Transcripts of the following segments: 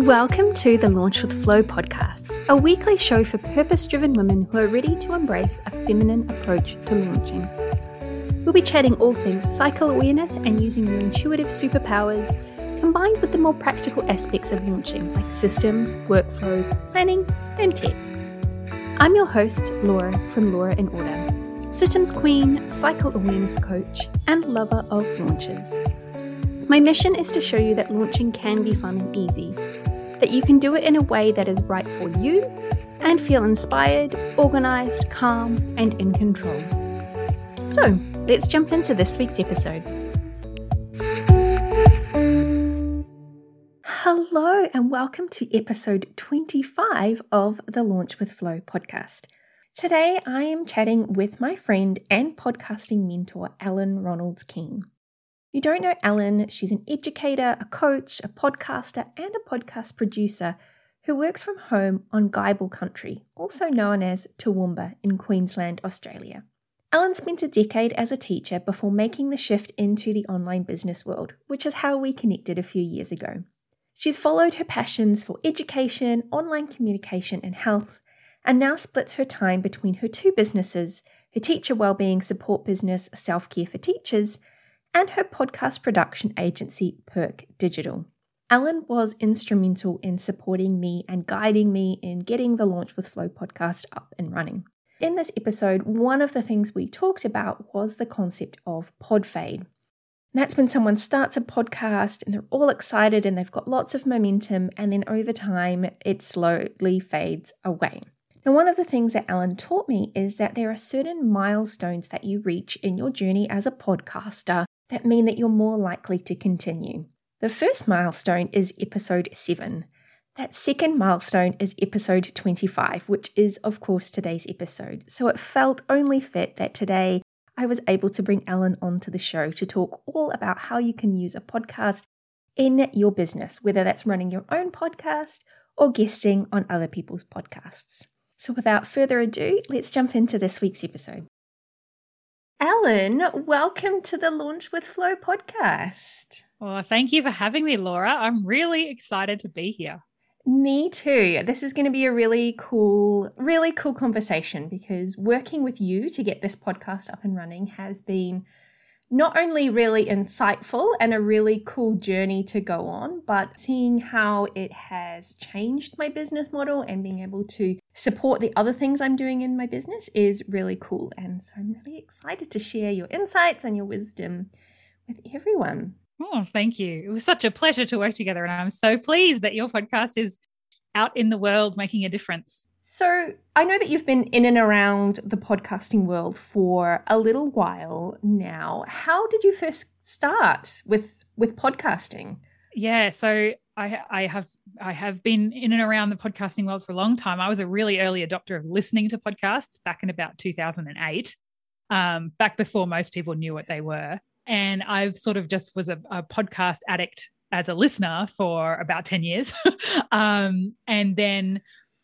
Welcome to the Launch with Flow podcast, a weekly show for purpose driven women who are ready to embrace a feminine approach to launching. We'll be chatting all things cycle awareness and using your intuitive superpowers combined with the more practical aspects of launching like systems, workflows, planning, and tech. I'm your host, Laura from Laura in Order, systems queen, cycle awareness coach, and lover of launches. My mission is to show you that launching can be fun and easy, that you can do it in a way that is right for you and feel inspired, organized, calm, and in control. So, let's jump into this week's episode. Hello, and welcome to episode 25 of the Launch with Flow podcast. Today, I am chatting with my friend and podcasting mentor, Ellen Ronalds Keene. You don't know Ellen, she's an educator, a coach, a podcaster, and a podcast producer who works from home on Gaibal country, also known as Toowoomba in Queensland, Australia. Ellen spent a decade as a teacher before making the shift into the online business world, which is how we connected a few years ago. She's followed her passions for education, online communication, and health, and now splits her time between her two businesses her teacher wellbeing support business, Self Care for Teachers, and her podcast production agency, Perk Digital. Ellen was instrumental in supporting me and guiding me in getting the Launch with Flow podcast up and running. In this episode, one of the things we talked about was the concept of pod fade. That's when someone starts a podcast and they're all excited and they've got lots of momentum, and then over time it slowly fades away. Now, one of the things that Ellen taught me is that there are certain milestones that you reach in your journey as a podcaster that mean that you're more likely to continue. The first milestone is episode 7. That second milestone is episode 25, which is, of course, today's episode. So it felt only fit that today I was able to bring Ellen onto the show to talk all about how you can use a podcast in your business, whether that's running your own podcast or guesting on other people's podcasts. So without further ado, let's jump into this week's episode. Ellen, welcome to the Launch with Flow podcast. Well, thank you for having me, Laura. I'm really excited to be here. Me too. This is going to be a really cool, really cool conversation because working with you to get this podcast up and running has been not only really insightful and a really cool journey to go on, but seeing how it has changed my business model and being able to support the other things I'm doing in my business is really cool. And so I'm really excited to share your insights and your wisdom with everyone. Oh, thank you. It was such a pleasure to work together. And I'm so pleased that your podcast is out in the world making a difference. So, I know that you've been in and around the podcasting world for a little while now. How did you first start with with podcasting? Yeah, so I I have I have been in and around the podcasting world for a long time. I was a really early adopter of listening to podcasts back in about 2008, um, back before most people knew what they were. And I've sort of just was a, a podcast addict as a listener for about 10 years. um, and then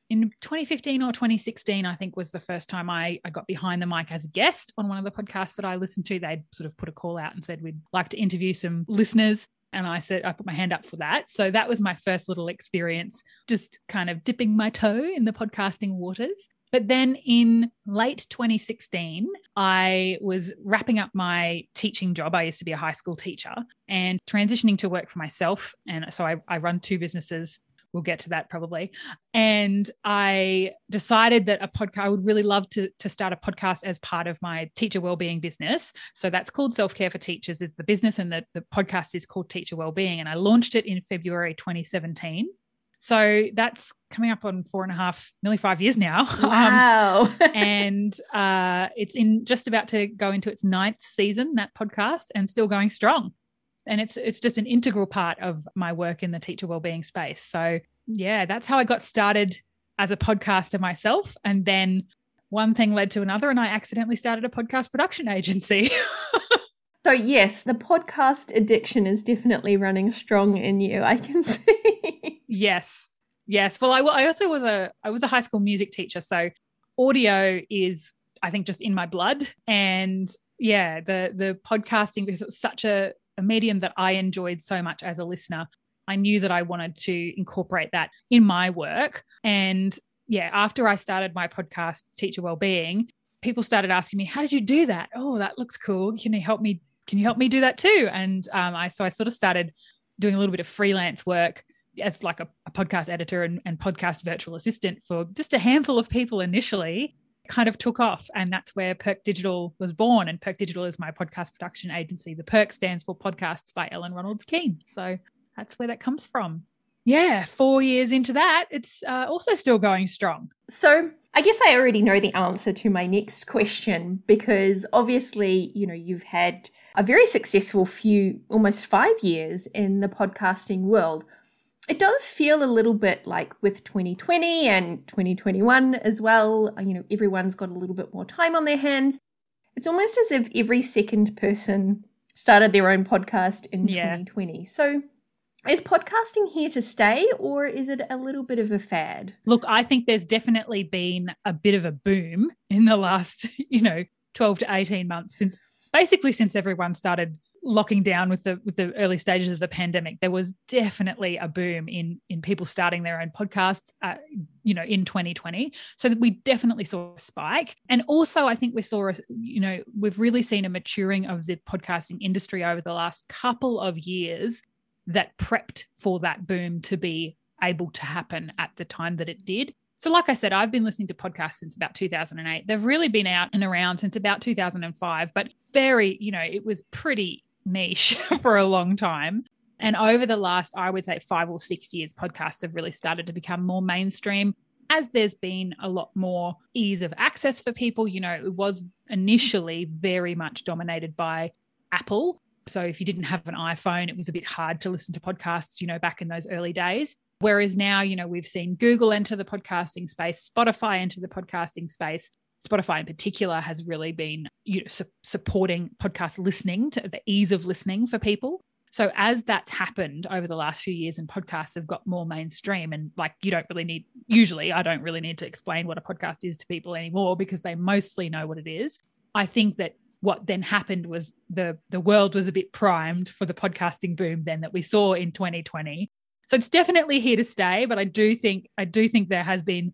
in 2015 or 2016, I think was the first time I, I got behind the mic as a guest on one of the podcasts that I listened to. They'd sort of put a call out and said, We'd like to interview some listeners. And I said, I put my hand up for that. So that was my first little experience, just kind of dipping my toe in the podcasting waters. But then in late 2016, I was wrapping up my teaching job. I used to be a high school teacher and transitioning to work for myself. And so I, I run two businesses we'll get to that probably. And I decided that a podcast, I would really love to, to start a podcast as part of my teacher wellbeing business. So that's called Self Care for Teachers, is the business, and the, the podcast is called Teacher Wellbeing. And I launched it in February 2017. So that's coming up on four and a half, nearly five years now. Wow. um, and uh, it's in just about to go into its ninth season, that podcast, and still going strong and it's it's just an integral part of my work in the teacher wellbeing space. So yeah, that's how I got started as a podcaster myself, and then one thing led to another, and I accidentally started a podcast production agency. so yes, the podcast addiction is definitely running strong in you. I can see. yes, yes. Well, I, I also was a I was a high school music teacher, so audio is I think just in my blood, and yeah, the the podcasting because it was such a a medium that I enjoyed so much as a listener. I knew that I wanted to incorporate that in my work. And yeah, after I started my podcast, Teacher Wellbeing, people started asking me, "How did you do that? Oh, that looks cool. Can you help me? Can you help me do that too?" And um, I so I sort of started doing a little bit of freelance work as like a, a podcast editor and, and podcast virtual assistant for just a handful of people initially kind of took off and that's where perk digital was born. And perk digital is my podcast production agency. The perk stands for podcasts by ellen ronalds keene so that's where that comes from. Yeah four years into that it's uh, also still going strong. So i guess i already know the answer to my next question because obviously you know you've had a very successful few almost five years in the podcasting world it does feel a little bit like with 2020 and 2021 as well. You know, everyone's got a little bit more time on their hands. It's almost as if every second person started their own podcast in yeah. 2020. So, is podcasting here to stay or is it a little bit of a fad? Look, I think there's definitely been a bit of a boom in the last, you know, 12 to 18 months since basically since everyone started locking down with the with the early stages of the pandemic there was definitely a boom in in people starting their own podcasts uh, you know in 2020 so we definitely saw a spike. And also i think we saw a, you know we've really seen a maturing of the podcasting industry over the last couple of years that prepped for that boom to be able to happen at the time that it did. So, like I said, I've been listening to podcasts since about 2008. They've really been out and around since about 2005, but very, you know, it was pretty niche for a long time. And over the last, I would say, five or six years, podcasts have really started to become more mainstream as there's been a lot more ease of access for people. You know, it was initially very much dominated by Apple. So if you didn't have an iPhone, it was a bit hard to listen to podcasts, you know, back in those early days. Whereas now, you know, we've seen Google enter the podcasting space, Spotify enter the podcasting space. Spotify in particular has really been you know, su- supporting podcast listening to the ease of listening for people. So as that's happened over the last few years and podcasts have got more mainstream and like you don't really need usually I don't really need to explain what a podcast is to people anymore because they mostly know what it is. I think that what then happened was the the world was a bit primed for the podcasting boom then that we saw in 2020. So it's definitely here to stay, but I do think I do think there has been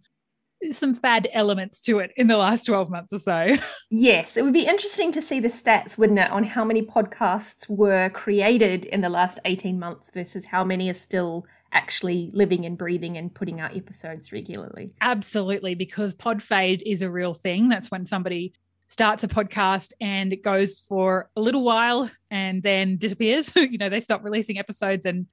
some fad elements to it in the last 12 months or so. Yes, it would be interesting to see the stats, wouldn't it, on how many podcasts were created in the last 18 months versus how many are still actually living and breathing and putting out episodes regularly. Absolutely, because pod fade is a real thing. That's when somebody starts a podcast and it goes for a little while and then disappears. you know, they stop releasing episodes and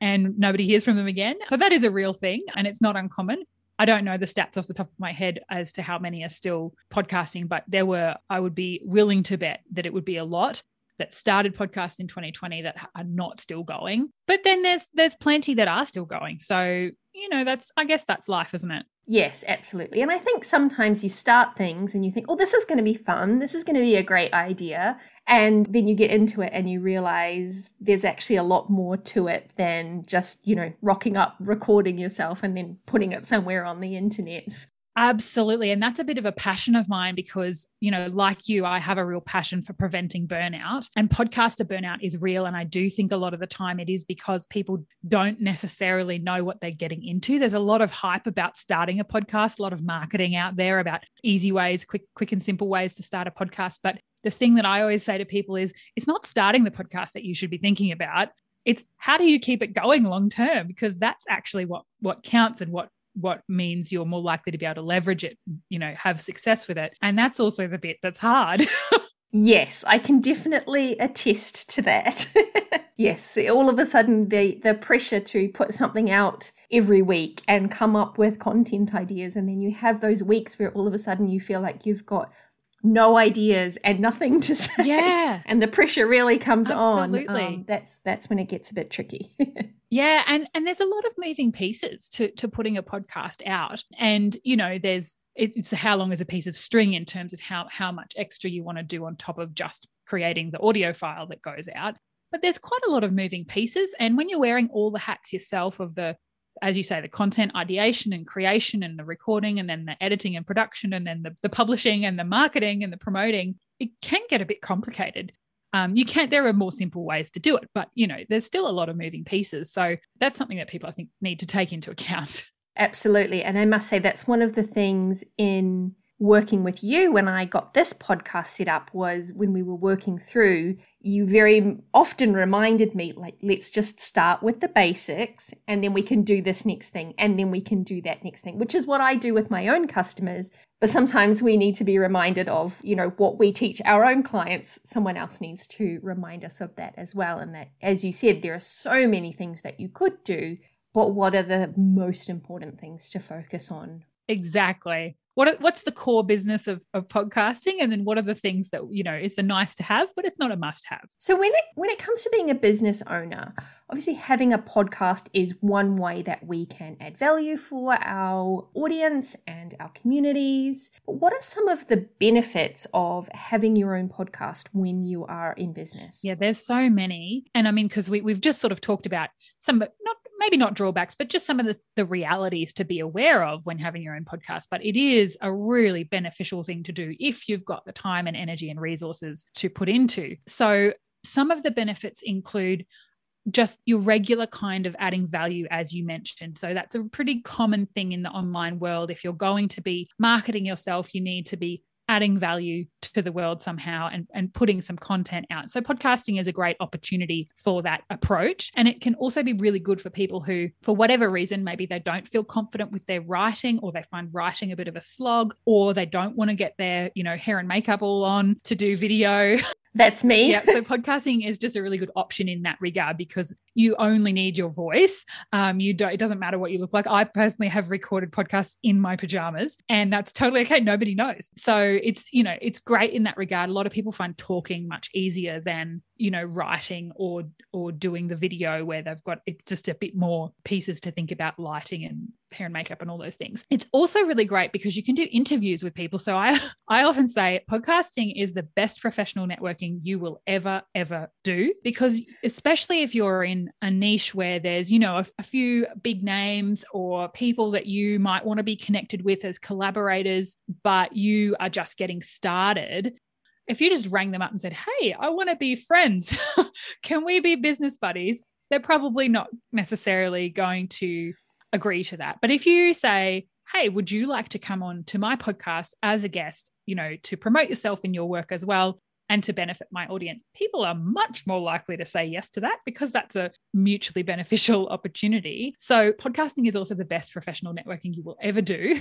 and nobody hears from them again. So that is a real thing and it's not uncommon. I don't know the stats off the top of my head as to how many are still podcasting, but there were, I would be willing to bet that it would be a lot that started podcasts in 2020 that are not still going. But then there's there's plenty that are still going. So, you know, that's I guess that's life, isn't it? Yes, absolutely. And I think sometimes you start things and you think, oh, this is going to be fun. This is going to be a great idea. And then you get into it and you realize there's actually a lot more to it than just, you know, rocking up, recording yourself and then putting it somewhere on the internet. Absolutely. And that's a bit of a passion of mine because, you know, like you, I have a real passion for preventing burnout. And podcaster burnout is real. And I do think a lot of the time it is because people don't necessarily know what they're getting into. There's a lot of hype about starting a podcast, a lot of marketing out there about easy ways, quick, quick and simple ways to start a podcast. But the thing that I always say to people is it's not starting the podcast that you should be thinking about it's how do you keep it going long term because that's actually what what counts and what what means you're more likely to be able to leverage it, you know, have success with it. And that's also the bit that's hard. yes, I can definitely attest to that. yes, all of a sudden the the pressure to put something out every week and come up with content ideas and then you have those weeks where all of a sudden you feel like you've got no ideas and nothing to say. Yeah. and the pressure really comes Absolutely. on. Um, that's that's when it gets a bit tricky. yeah, and and there's a lot of moving pieces to to putting a podcast out. And you know, there's it's how long is a piece of string in terms of how how much extra you want to do on top of just creating the audio file that goes out. But there's quite a lot of moving pieces. And when you're wearing all the hats yourself of the as you say, the content ideation and creation and the recording and then the editing and production and then the, the publishing and the marketing and the promoting, it can get a bit complicated. Um, you can't, there are more simple ways to do it, but you know, there's still a lot of moving pieces. So that's something that people I think need to take into account. Absolutely. And I must say, that's one of the things in working with you when I got this podcast set up was when we were working through, you very often reminded me, like, let's just start with the basics and then we can do this next thing and then we can do that next thing, which is what I do with my own customers. But sometimes we need to be reminded of, you know, what we teach our own clients. Someone else needs to remind us of that as well. And that, as you said, there are so many things that you could do, but what are the most important things to focus on? Exactly. What what's the core business of, of podcasting? And then what are the things that you know it's a nice to have but it's not a must have? So when it when it comes to being a business owner obviously having a podcast is one way that we can add value for our audience and our communities. But what are some of the benefits of having your own podcast when you are in business? Yeah there's so many. And i mean because we, we've just sort of talked about some but not maybe not drawbacks, but just some of the, the realities to be aware of when having your own podcast. But it is a really beneficial thing to do if you've got the time and energy and resources to put into. So, some of the benefits include just your regular kind of adding value, as you mentioned. So, that's a pretty common thing in the online world. If you're going to be marketing yourself, you need to be adding value to the world somehow and, and putting some content out. So, podcasting is a great opportunity for that approach. And it can also be really good for people who, for whatever reason, maybe they don't feel confident with their writing or they find writing a bit of a slog or they don't want to get their, you know, hair and makeup all on to do video. That's me. yeah. So podcasting is just a really good option in that regard because you only need your voice. Um, you don't. It doesn't matter what you look like. I personally have recorded podcasts in my pajamas, and that's totally okay. Nobody knows. So it's you know it's great in that regard. A lot of people find talking much easier than you know writing or or doing the video where they've got it's just a bit more pieces to think about lighting and hair and makeup and all those things. It's also really great because you can do interviews with people. So i i often say podcasting is the best professional networking you will ever ever do because especially if you're in a niche where there's you know a, a few big names or people that you might want to be connected with as collaborators but you are just getting started if you just rang them up and said, Hey, I want to be friends, can we be business buddies? They're probably not necessarily going to agree to that. But if you say, Hey, would you like to come on to my podcast as a guest, you know, to promote yourself in your work as well and to benefit my audience? People are much more likely to say yes to that because that's a mutually beneficial opportunity. So, podcasting is also the best professional networking you will ever do.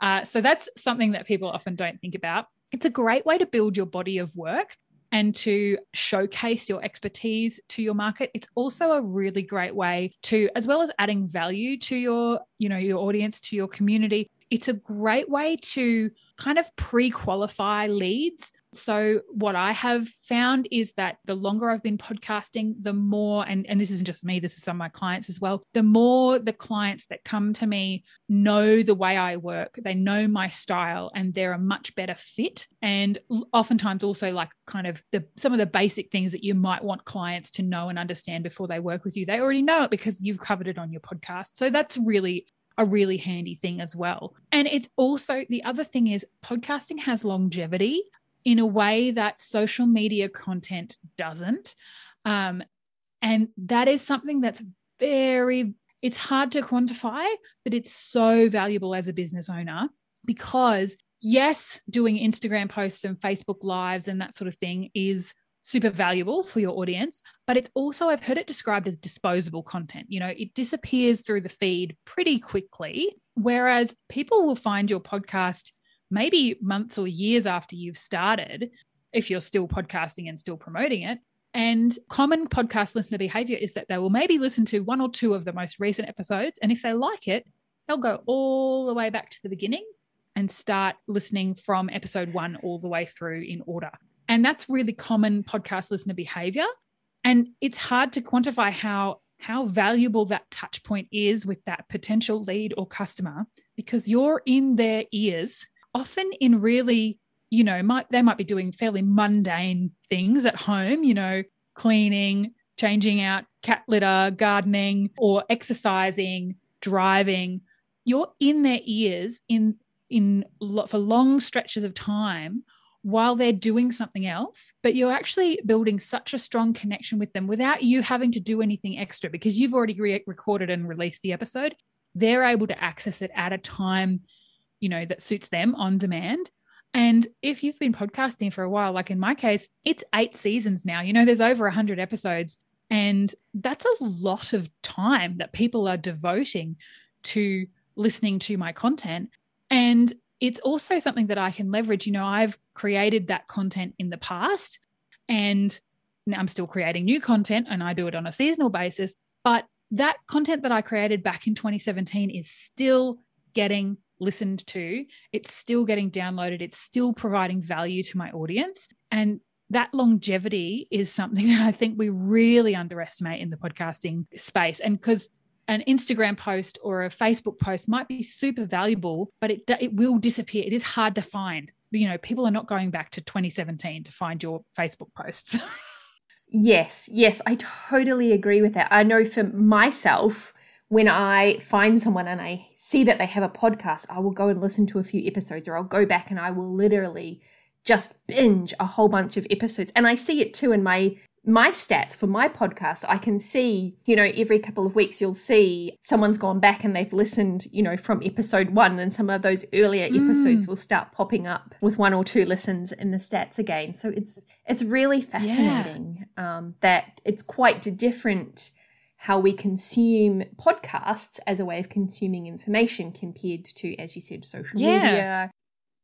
Uh, so, that's something that people often don't think about. It's a great way to build your body of work and to showcase your expertise to your market it's also a really great way to as well as adding value to your you know your audience to your community it's a great way to kind of pre-qualify leads so, what I have found is that the longer I've been podcasting, the more, and, and this isn't just me, this is some of my clients as well, the more the clients that come to me know the way I work, they know my style, and they're a much better fit. And oftentimes, also, like kind of the some of the basic things that you might want clients to know and understand before they work with you, they already know it because you've covered it on your podcast. So, that's really a really handy thing as well. And it's also the other thing is podcasting has longevity in a way that social media content doesn't. Um, and that is something that's very, it's hard to quantify, but it's so valuable as a business owner because, yes, doing Instagram posts and Facebook lives and that sort of thing is super valuable for your audience, but it's also, I've heard it described as disposable content. You know, it disappears through the feed pretty quickly. Whereas people will find your podcast maybe months or years after you've started, if you're still podcasting and still promoting it. And common podcast listener behavior is that they will maybe listen to one or two of the most recent episodes. And if they like it, they'll go all the way back to the beginning and start listening from episode one all the way through in order. And that's really common podcast listener behavior. And it's hard to quantify how how valuable that touch point is with that potential lead or customer because you're in their ears often in really, you know, might they might be doing fairly mundane things at home, you know, cleaning, changing out cat litter, gardening, or exercising, driving. You're in their ears in in for long stretches of time while they're doing something else, but you're actually building such a strong connection with them without you having to do anything extra because you've already re- recorded and released the episode. They're able to access it at a time, you know, that suits them on demand. And if you've been podcasting for a while, like in my case, it's eight seasons now. You know, there's over 100 episodes. And that's a lot of time that people are devoting to listening to my content. And it's also something that I can leverage. You know, I've created that content in the past and I'm still creating new content and I do it on a seasonal basis. But that content that I created back in 2017 is still getting listened to. It's still getting downloaded. It's still providing value to my audience. And that longevity is something that I think we really underestimate in the podcasting space. And because an Instagram post or a Facebook post might be super valuable, but it it will disappear. It is hard to find. You know, people are not going back to 2017 to find your Facebook posts. yes, yes, I totally agree with that. I know for myself, when I find someone and I see that they have a podcast, I will go and listen to a few episodes, or I'll go back and I will literally just binge a whole bunch of episodes. And I see it too in my my stats for my podcast, I can see, you know, every couple of weeks you'll see someone's gone back and they've listened, you know, from episode one, and some of those earlier mm. episodes will start popping up with one or two listens in the stats again. So it's it's really fascinating yeah. um, that it's quite different how we consume podcasts as a way of consuming information compared to, as you said, social yeah. media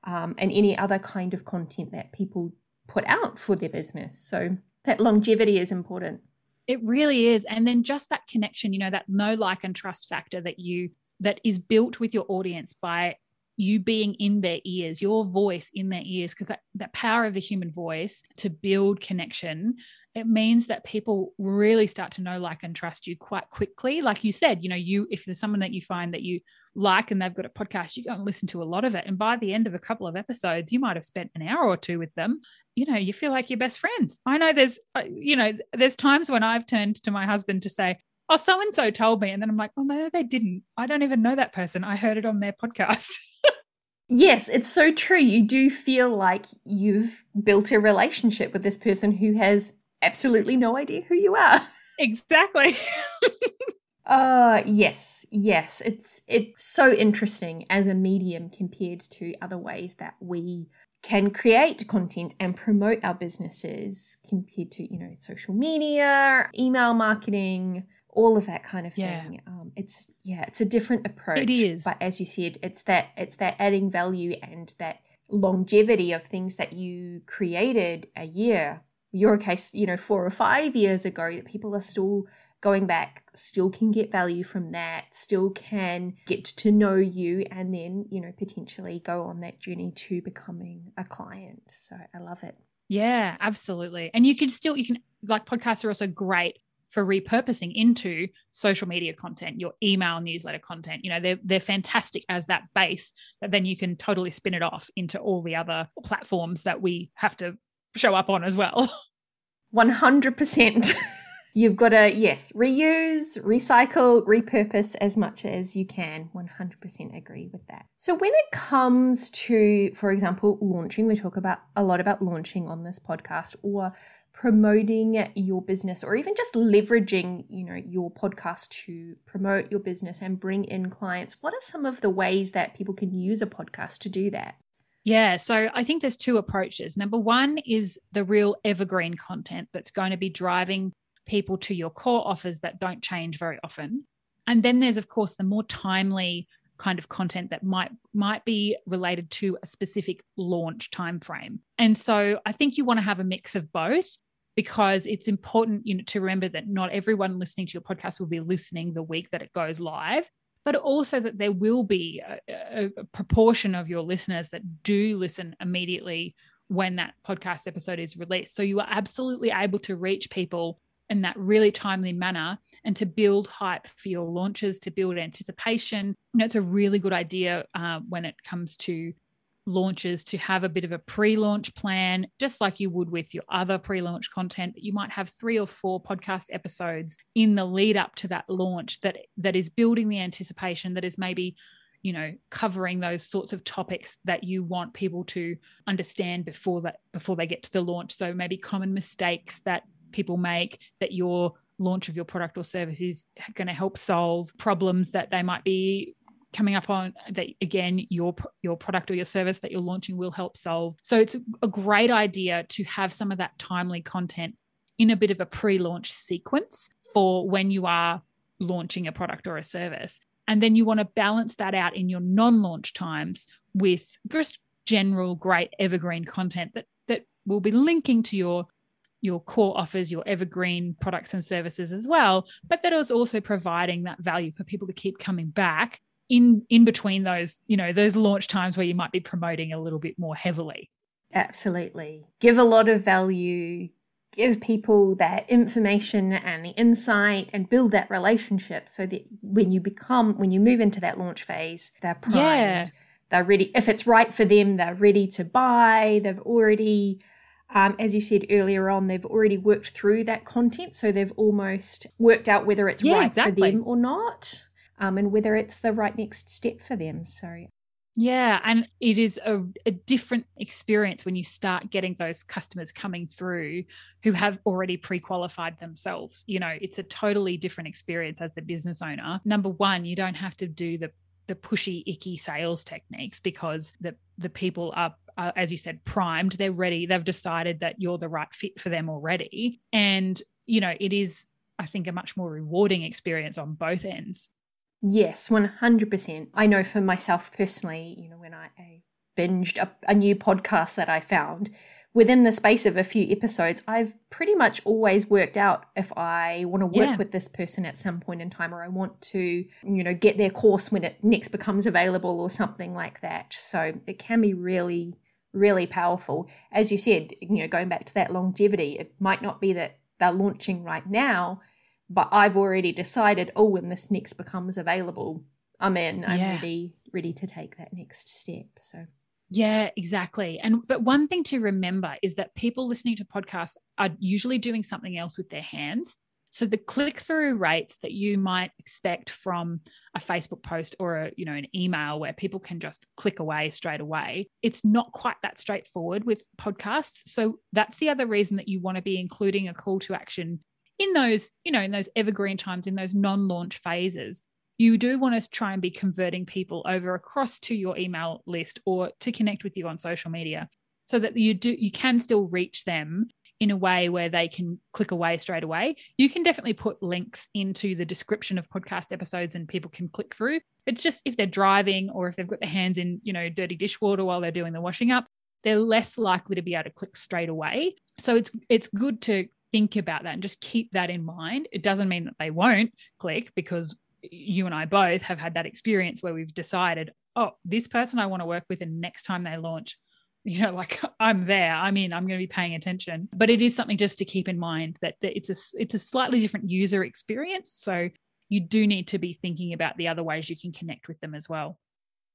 um, and any other kind of content that people put out for their business. So that longevity is important. It really is. And then just that connection, you know, that no like, and trust factor that you that is built with your audience by you being in their ears, your voice in their ears, because that, that power of the human voice to build connection it means that people really start to know, like, and trust you quite quickly. Like you said, you know, you, if there's someone that you find that you like and they've got a podcast, you go and listen to a lot of it. And by the end of a couple of episodes, you might have spent an hour or two with them. You know, you feel like you're best friends. I know there's, uh, you know, there's times when I've turned to my husband to say, oh, so and so told me. And then I'm like, oh, no, they didn't. I don't even know that person. I heard it on their podcast. Yes, it's so true. You do feel like you've built a relationship with this person who has absolutely no idea who you are. Exactly. uh yes, yes. It's it's so interesting as a medium compared to other ways that we can create content and promote our businesses compared to, you know, social media, email marketing, all of that kind of thing. Yeah. Um, it's yeah, it's a different approach. It is. But as you said, it's that it's that adding value and that longevity of things that you created a year your case, you know, four or five years ago, that people are still going back, still can get value from that, still can get to know you, and then, you know, potentially go on that journey to becoming a client. So I love it. Yeah, absolutely. And you can still, you can, like, podcasts are also great for repurposing into social media content, your email newsletter content. You know, they're they're fantastic as that base that then you can totally spin it off into all the other platforms that we have to show up on as well. 100%. You've got to, yes, reuse, recycle, repurpose as much as you can. 100% agree with that. So, when it comes to, for example, launching, we talk about a lot about launching on this podcast or promoting your business or even just leveraging, you know, your podcast to promote your business and bring in clients. What are some of the ways that people can use a podcast to do that? Yeah. So I think there's two approaches. Number one is the real evergreen content that's going to be driving people to your core offers that don't change very often. And then there's, of course, the more timely kind of content that might might be related to a specific launch timeframe. And so I think you want to have a mix of both because it's important you know to remember that not everyone listening to your podcast will be listening the week that it goes live but also that there will be a, a, proportion of your listeners that do listen immediately when that podcast episode is released. So you are absolutely able to reach people in that really timely manner and to build hype for your launches, to build anticipation. You know, it's a really good idea uh, when it comes to launches to have a bit of a pre-launch plan just like you would with your other pre-launch content you might have three or four podcast episodes in the lead up to that launch that that is building the anticipation that is maybe you know covering those sorts of topics that you want people to understand before that before they get to the launch. So maybe common mistakes that people make that your launch of your product or service is going to help solve problems that they might be coming up on that again your your product or your service that you're launching will help solve. So it's a great idea to have some of that timely content in a bit of a pre-launch sequence for when you are launching a product or a service. And then you want to balance that out in your non-launch times with just general great evergreen content that that will be linking to your your core offers, your evergreen products and services as well, but that is also providing that value for people to keep coming back in in between those, you know, those launch times where you might be promoting a little bit more heavily. Absolutely. Give a lot of value, give people that information and the insight and build that relationship so that when you become when you move into that launch phase, they're primed. Yeah. They're ready. If it's right for them, they're ready to buy. They've already um, as you said earlier on, they've already worked through that content, so they've almost worked out whether it's yeah, right exactly. for them or not, um, and whether it's the right next step for them. So, yeah, and it is a, a, different experience when you start getting those customers coming through who have already pre-qualified themselves. You know, it's a totally different experience as the business owner. Number one, you don't have to do the the pushy, icky sales techniques because the the people are, are, as you said, primed. They're ready. They've decided that you're the right fit for them already, and you know it is, I think, a much more rewarding experience on both ends. Yes, 100%. I know for myself personally, you know, when I, I binged a, a, new podcast that I found, within the space of a few episodes, I've pretty much always worked out if I want to work yeah. with this person at some point in time or I want to, you know, get their course when it next becomes available or something like that. So it can be really, really powerful. As you said, you know, going back to that longevity, it might not be that they're launching right now, but I've already decided, oh, when this next becomes available, I'm in. I'm yeah. ready, ready to take that next step. So yeah, exactly. And but one thing to remember is that people listening to podcasts are usually doing something else with their hands. So the click-through rates that you might expect from a Facebook post or a, you know, an email where people can just click away straight away, it's not quite that straightforward with podcasts. So that's the other reason that you want to be including a call to action in those, you know, in those evergreen times, in those non-launch phases, you do want to try and be converting people over across to your email list or to connect with you on social media so that you do you can still reach them in a way where they can click away straight away. You can definitely put links into the description of podcast episodes and people can click through. It's just if they're driving or if they've got their hands in, you know, dirty dishwater while they're doing the washing up, they're less likely to be able to click straight away. So it's it's good to think about that and just keep that in mind. It doesn't mean that they won't click because you and I both have had that experience where we've decided, oh, this person I want to work with, and next time they launch, you know, like I'm there, I'm in, I'm going to be paying attention. But it is something just to keep in mind that, that it's a it's a slightly different user experience. So you do need to be thinking about the other ways you can connect with them as well.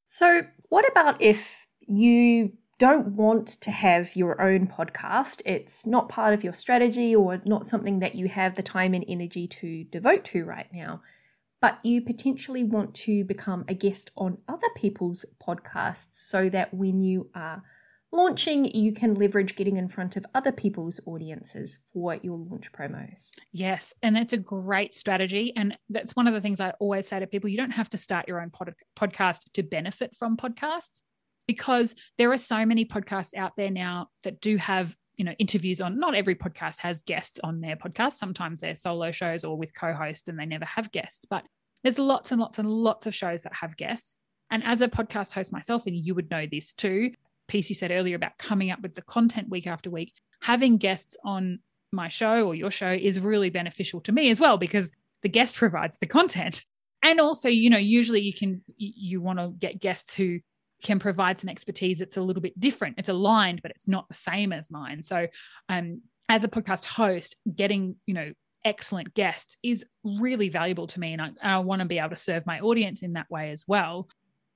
So, what about if you don't want to have your own podcast? It's not part of your strategy or not something that you have the time and energy to devote to right now but you potentially want to become a guest on other people's podcasts so that when you are launching, you can leverage getting in front of other people's audiences for your launch promos. Yes. And that's a great strategy. And that's one of the things I always say to people you don't have to start your own pod- podcast to benefit from podcasts because there are so many podcasts out there now that do have you know interviews on not every podcast has guests on their podcast. Sometimes they're solo shows or with co-hosts and they never have guests but there's lots and lots and lots of shows that have guests. And as a podcast host myself and you would know this too piece you said earlier about coming up with the content week after week having guests on my show or your show is really beneficial to me as well because the guest provides the content. And also you know usually you can you want to get guests who can provide some expertise that's a little bit different. It's aligned, but it's not the same as mine. So, um, as a podcast host, getting you know excellent guests is really valuable to me, and I, I want to be able to serve my audience in that way as well.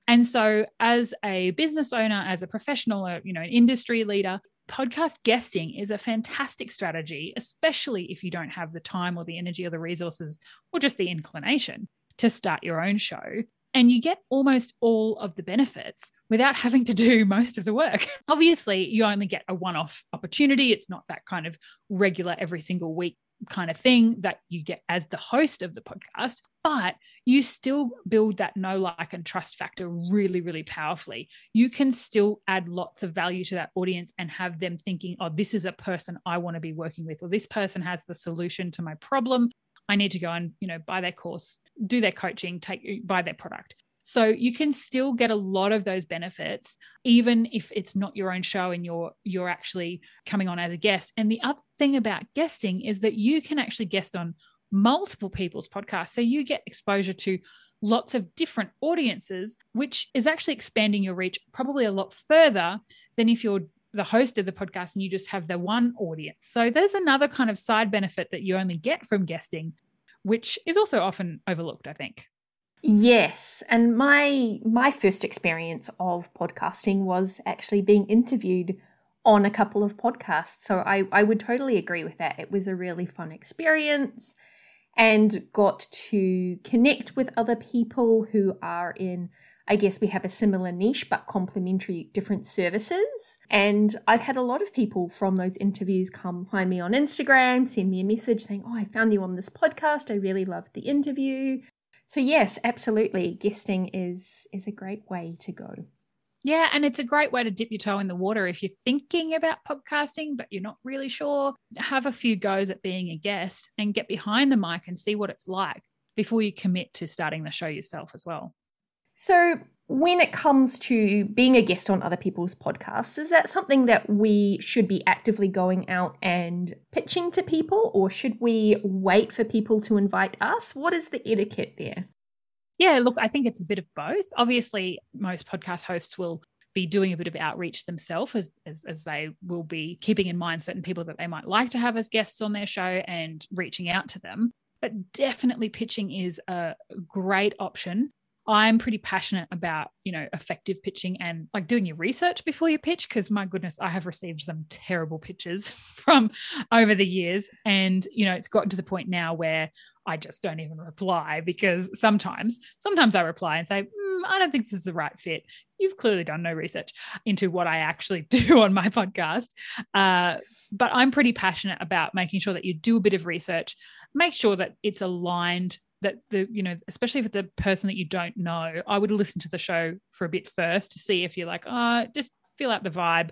And so, as a business owner, as a professional, or, you know, an industry leader, podcast guesting is a fantastic strategy, especially if you don't have the time or the energy or the resources or just the inclination to start your own show and you get almost all of the benefits without having to do most of the work. Obviously, you only get a one off opportunity. It's not that kind of regular every single week kind of thing that you get as the host of the podcast, but you still build that know, like, and trust factor really, really powerfully. You can still add lots of value to that audience and have them thinking, oh, this is a person I want to be working with, or this person has the solution to my problem. I need to go and, you know, buy their course, do their coaching, take buy their product. So you can still get a lot of those benefits, even if it's not your own show and you're you're actually coming on as a guest. And the other thing about guesting is that you can actually guest on multiple people's podcasts. So you get exposure to lots of different audiences, which is actually expanding your reach probably a lot further than if you're the host of the podcast and you just have the one audience. So there's another kind of side benefit that you only get from guesting, which is also often overlooked, I think. Yes, and my my first experience of podcasting was actually being interviewed on a couple of podcasts. So I I would totally agree with that. It was a really fun experience and got to connect with other people who are in I guess we have a similar niche but complementary different services. And I've had a lot of people from those interviews come find me on Instagram, send me a message saying, Oh, I found you on this podcast. I really loved the interview. So yes, absolutely, guesting is is a great way to go. Yeah, and it's a great way to dip your toe in the water if you're thinking about podcasting but you're not really sure. Have a few goes at being a guest and get behind the mic and see what it's like before you commit to starting the show yourself as well. So, when it comes to being a guest on other people's podcasts, is that something that we should be actively going out and pitching to people, or should we wait for people to invite us? What is the etiquette there? Yeah, look, I think it's a bit of both. Obviously, most podcast hosts will be doing a bit of outreach themselves as, as, as they will be keeping in mind certain people that they might like to have as guests on their show and reaching out to them. But definitely pitching is a great option I'm pretty passionate about, you know, effective pitching and like doing your research before you pitch. Cause my goodness, I have received some terrible pitches from over the years. And, you know, it's gotten to the point now where I just don't even reply because sometimes, sometimes I reply and say, mm, I don't think this is the right fit. You've clearly done no research into what I actually do on my podcast. Uh, but I'm pretty passionate about making sure that you do a bit of research, make sure that it's aligned that the you know especially if it's a person that you don't know i would listen to the show for a bit first to see if you're like oh just feel out the vibe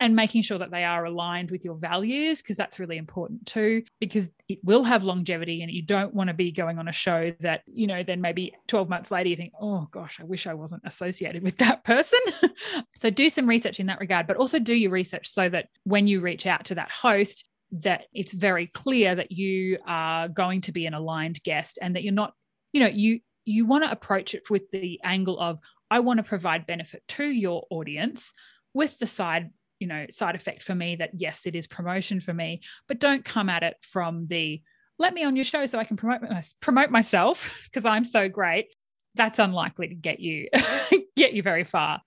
and making sure that they are aligned with your values because that's really important too because it will have longevity and you don't want to be going on a show that you know then maybe 12 months later you think oh gosh i wish i wasn't associated with that person. So do some research in that regard but also do your research so that when you reach out to that host that it's very clear that you are going to be an aligned guest and that you're not you know you you want to approach it with the angle of i want to provide benefit to your audience with the side you know side effect for me that yes it is promotion for me but don't come at it from the let me on your show so i can promote promote myself because i'm so great that's unlikely to get you get you very far.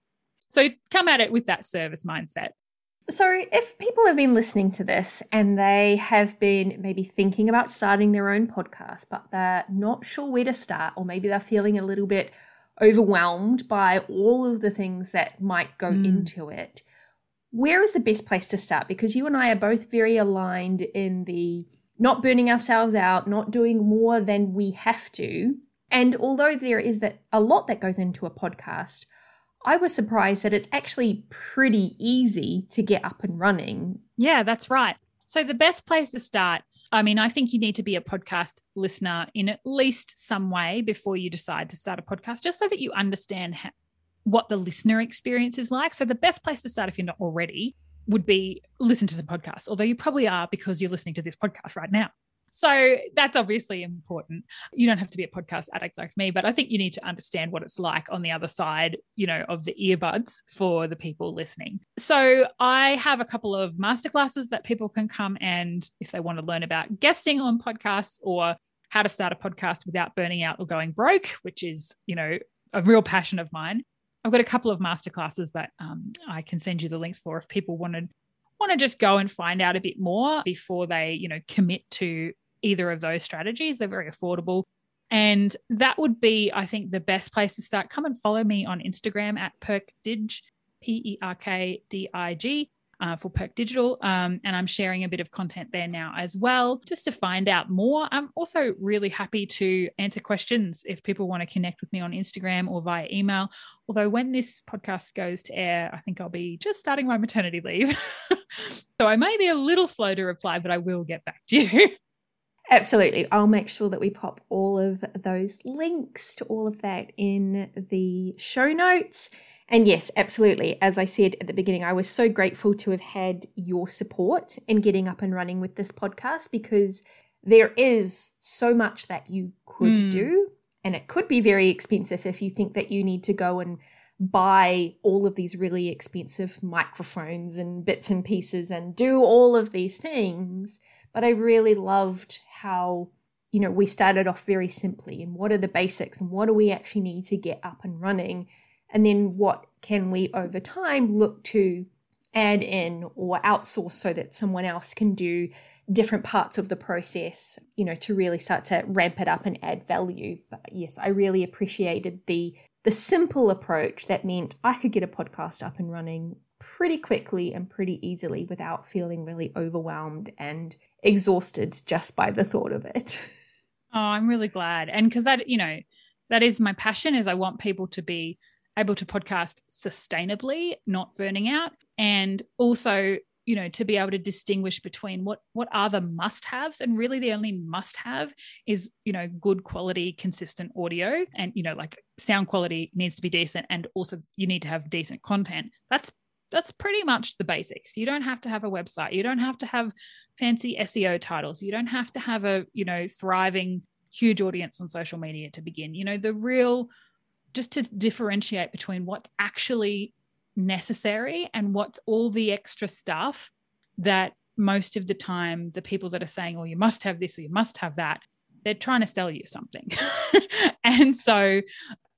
So come at it with that service mindset so, if people have been listening to this and they have been maybe thinking about starting their own podcast, but they're not sure where to start, or maybe they're feeling a little bit overwhelmed by all of the things that might go mm. into it, where is the best place to start? Because you and I are both very aligned in the not burning ourselves out, not doing more than we have to. And although there is that a lot that goes into a podcast, I was surprised that it's actually pretty easy to get up and running. Yeah, that's right. So, the best place to start, I mean, I think you need to be a podcast listener in at least some way before you decide to start a podcast, just so that you understand what the listener experience is like. So, the best place to start, if you're not already, would be listen to some podcasts, although you probably are because you're listening to this podcast right now. So that's obviously important. You don't have to be a podcast addict like me, but I think you need to understand what it's like on the other side, you know, of the earbuds for the people listening. So I have a couple of masterclasses that people can come and if they want to learn about guesting on podcasts or how to start a podcast without burning out or going broke, which is, you know, a real passion of mine. I've got a couple of masterclasses that um, I can send you the links for if people want to want to just go and find out a bit more before they, you know, commit to either of those strategies. They're very affordable. And that would be, I think, the best place to start. Come and follow me on Instagram at PerkDig, P E R K D I G. Uh, for Perk Digital. Um, and I'm sharing a bit of content there now as well, just to find out more. I'm also really happy to answer questions if people want to connect with me on Instagram or via email. Although, when this podcast goes to air, I think I'll be just starting my maternity leave. so I may be a little slow to reply, but I will get back to you. Absolutely. I'll make sure that we pop all of those links to all of that in the show notes. And yes, absolutely. As I said at the beginning, I was so grateful to have had your support in getting up and running with this podcast because there is so much that you could mm. do. And it could be very expensive if you think that you need to go and buy all of these really expensive microphones and bits and pieces and do all of these things. But I really loved how, you know, we started off very simply and what are the basics and what do we actually need to get up and running? And then what can we over time look to add in or outsource so that someone else can do different parts of the process, you know, to really start to ramp it up and add value. But yes, I really appreciated the the simple approach that meant I could get a podcast up and running pretty quickly and pretty easily without feeling really overwhelmed and exhausted just by the thought of it. Oh, I'm really glad. And because that, you know, that is my passion is I want people to be able to podcast sustainably, not burning out. And also, you know, to be able to distinguish between what what are the must-haves and really the only must-have is, you know, good quality, consistent audio. And, you know, like sound quality needs to be decent and also you need to have decent content. That's that's pretty much the basics. You don't have to have a website. You don't have to have fancy SEO titles. You don't have to have a, you know, thriving huge audience on social media to begin. You know, the real just to differentiate between what's actually necessary and what's all the extra stuff that most of the time the people that are saying, oh, you must have this or you must have that, they're trying to sell you something. and so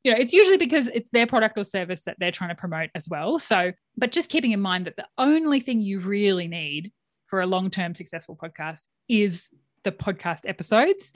you know, it's usually because it's their product or service that they're trying to promote as well. So, but just keeping in mind that the only thing you really need for a long term successful podcast is the podcast episodes.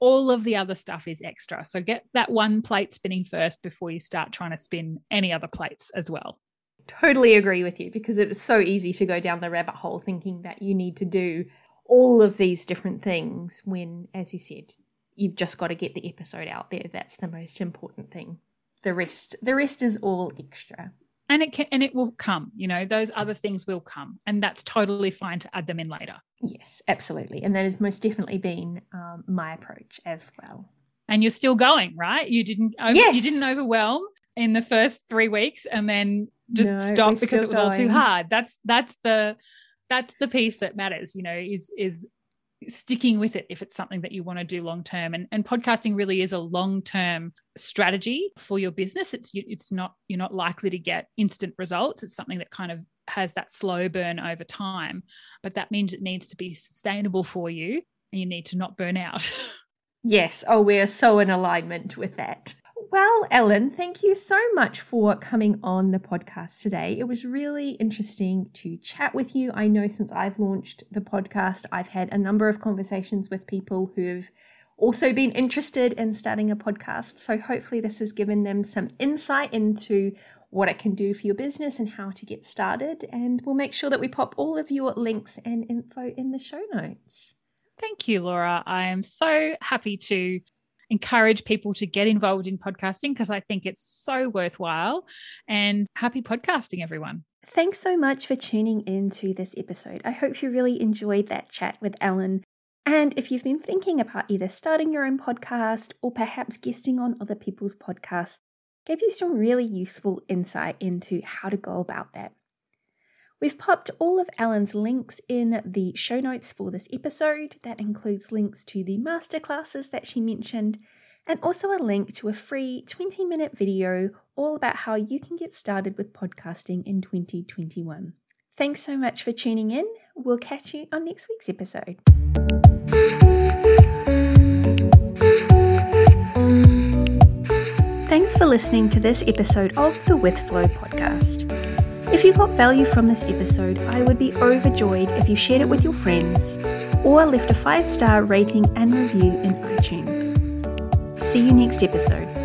All of the other stuff is extra. So, get that one plate spinning first before you start trying to spin any other plates as well. Totally agree with you because it's so easy to go down the rabbit hole thinking that you need to do all of these different things when, as you said, you've just got to get the episode out there. That's the most important thing. The rest, the rest is all extra. And it can, and it will come. You know, those other things will come, and that's totally fine to add them in later. Yes, absolutely, and that has most definitely been um, my approach as well. And you're still going, right? You didn't, over, yes. you didn't overwhelm in the first three weeks, and then just no, stop because it was going. all too hard. That's that's the that's the piece that matters. You know, is is sticking with it if it's something that you want to do long term. And, and podcasting really is a long term strategy for your business. It's it's not you're not likely to get instant results. It's something that kind of has that slow burn over time but that means it needs to be sustainable for you. And you need to not burn out. Yes. Oh we're so in alignment with that well, Ellen, thank you so much for coming on the podcast today. It was really interesting to chat with you. I know since I've launched the podcast, I've had a number of conversations with people who've also been interested in starting a podcast. So hopefully, this has given them some insight into what it can do for your business and how to get started. And we'll make sure that we pop all of your links and info in the show notes. Thank you, Laura. I am so happy to encourage people to get involved in podcasting because I think it's so worthwhile. And happy podcasting, everyone. Thanks so much for tuning in to this episode. I hope you really enjoyed that chat with Ellen. And if you've been thinking about either starting your own podcast or perhaps guesting on other people's podcasts, gave you some really useful insight into how to go about that. We've popped all of Ellen's links in the show notes for this episode. That includes links to the masterclasses that she mentioned, and also a link to a free 20 minute video all about how you can get started with podcasting in 2021. Thanks so much for tuning in. We'll catch you on next week's episode. Thanks for listening to this episode of the With Flow podcast. If you got value from this episode, I would be overjoyed if you shared it with your friends or left a five star rating and review in iTunes. See you next episode.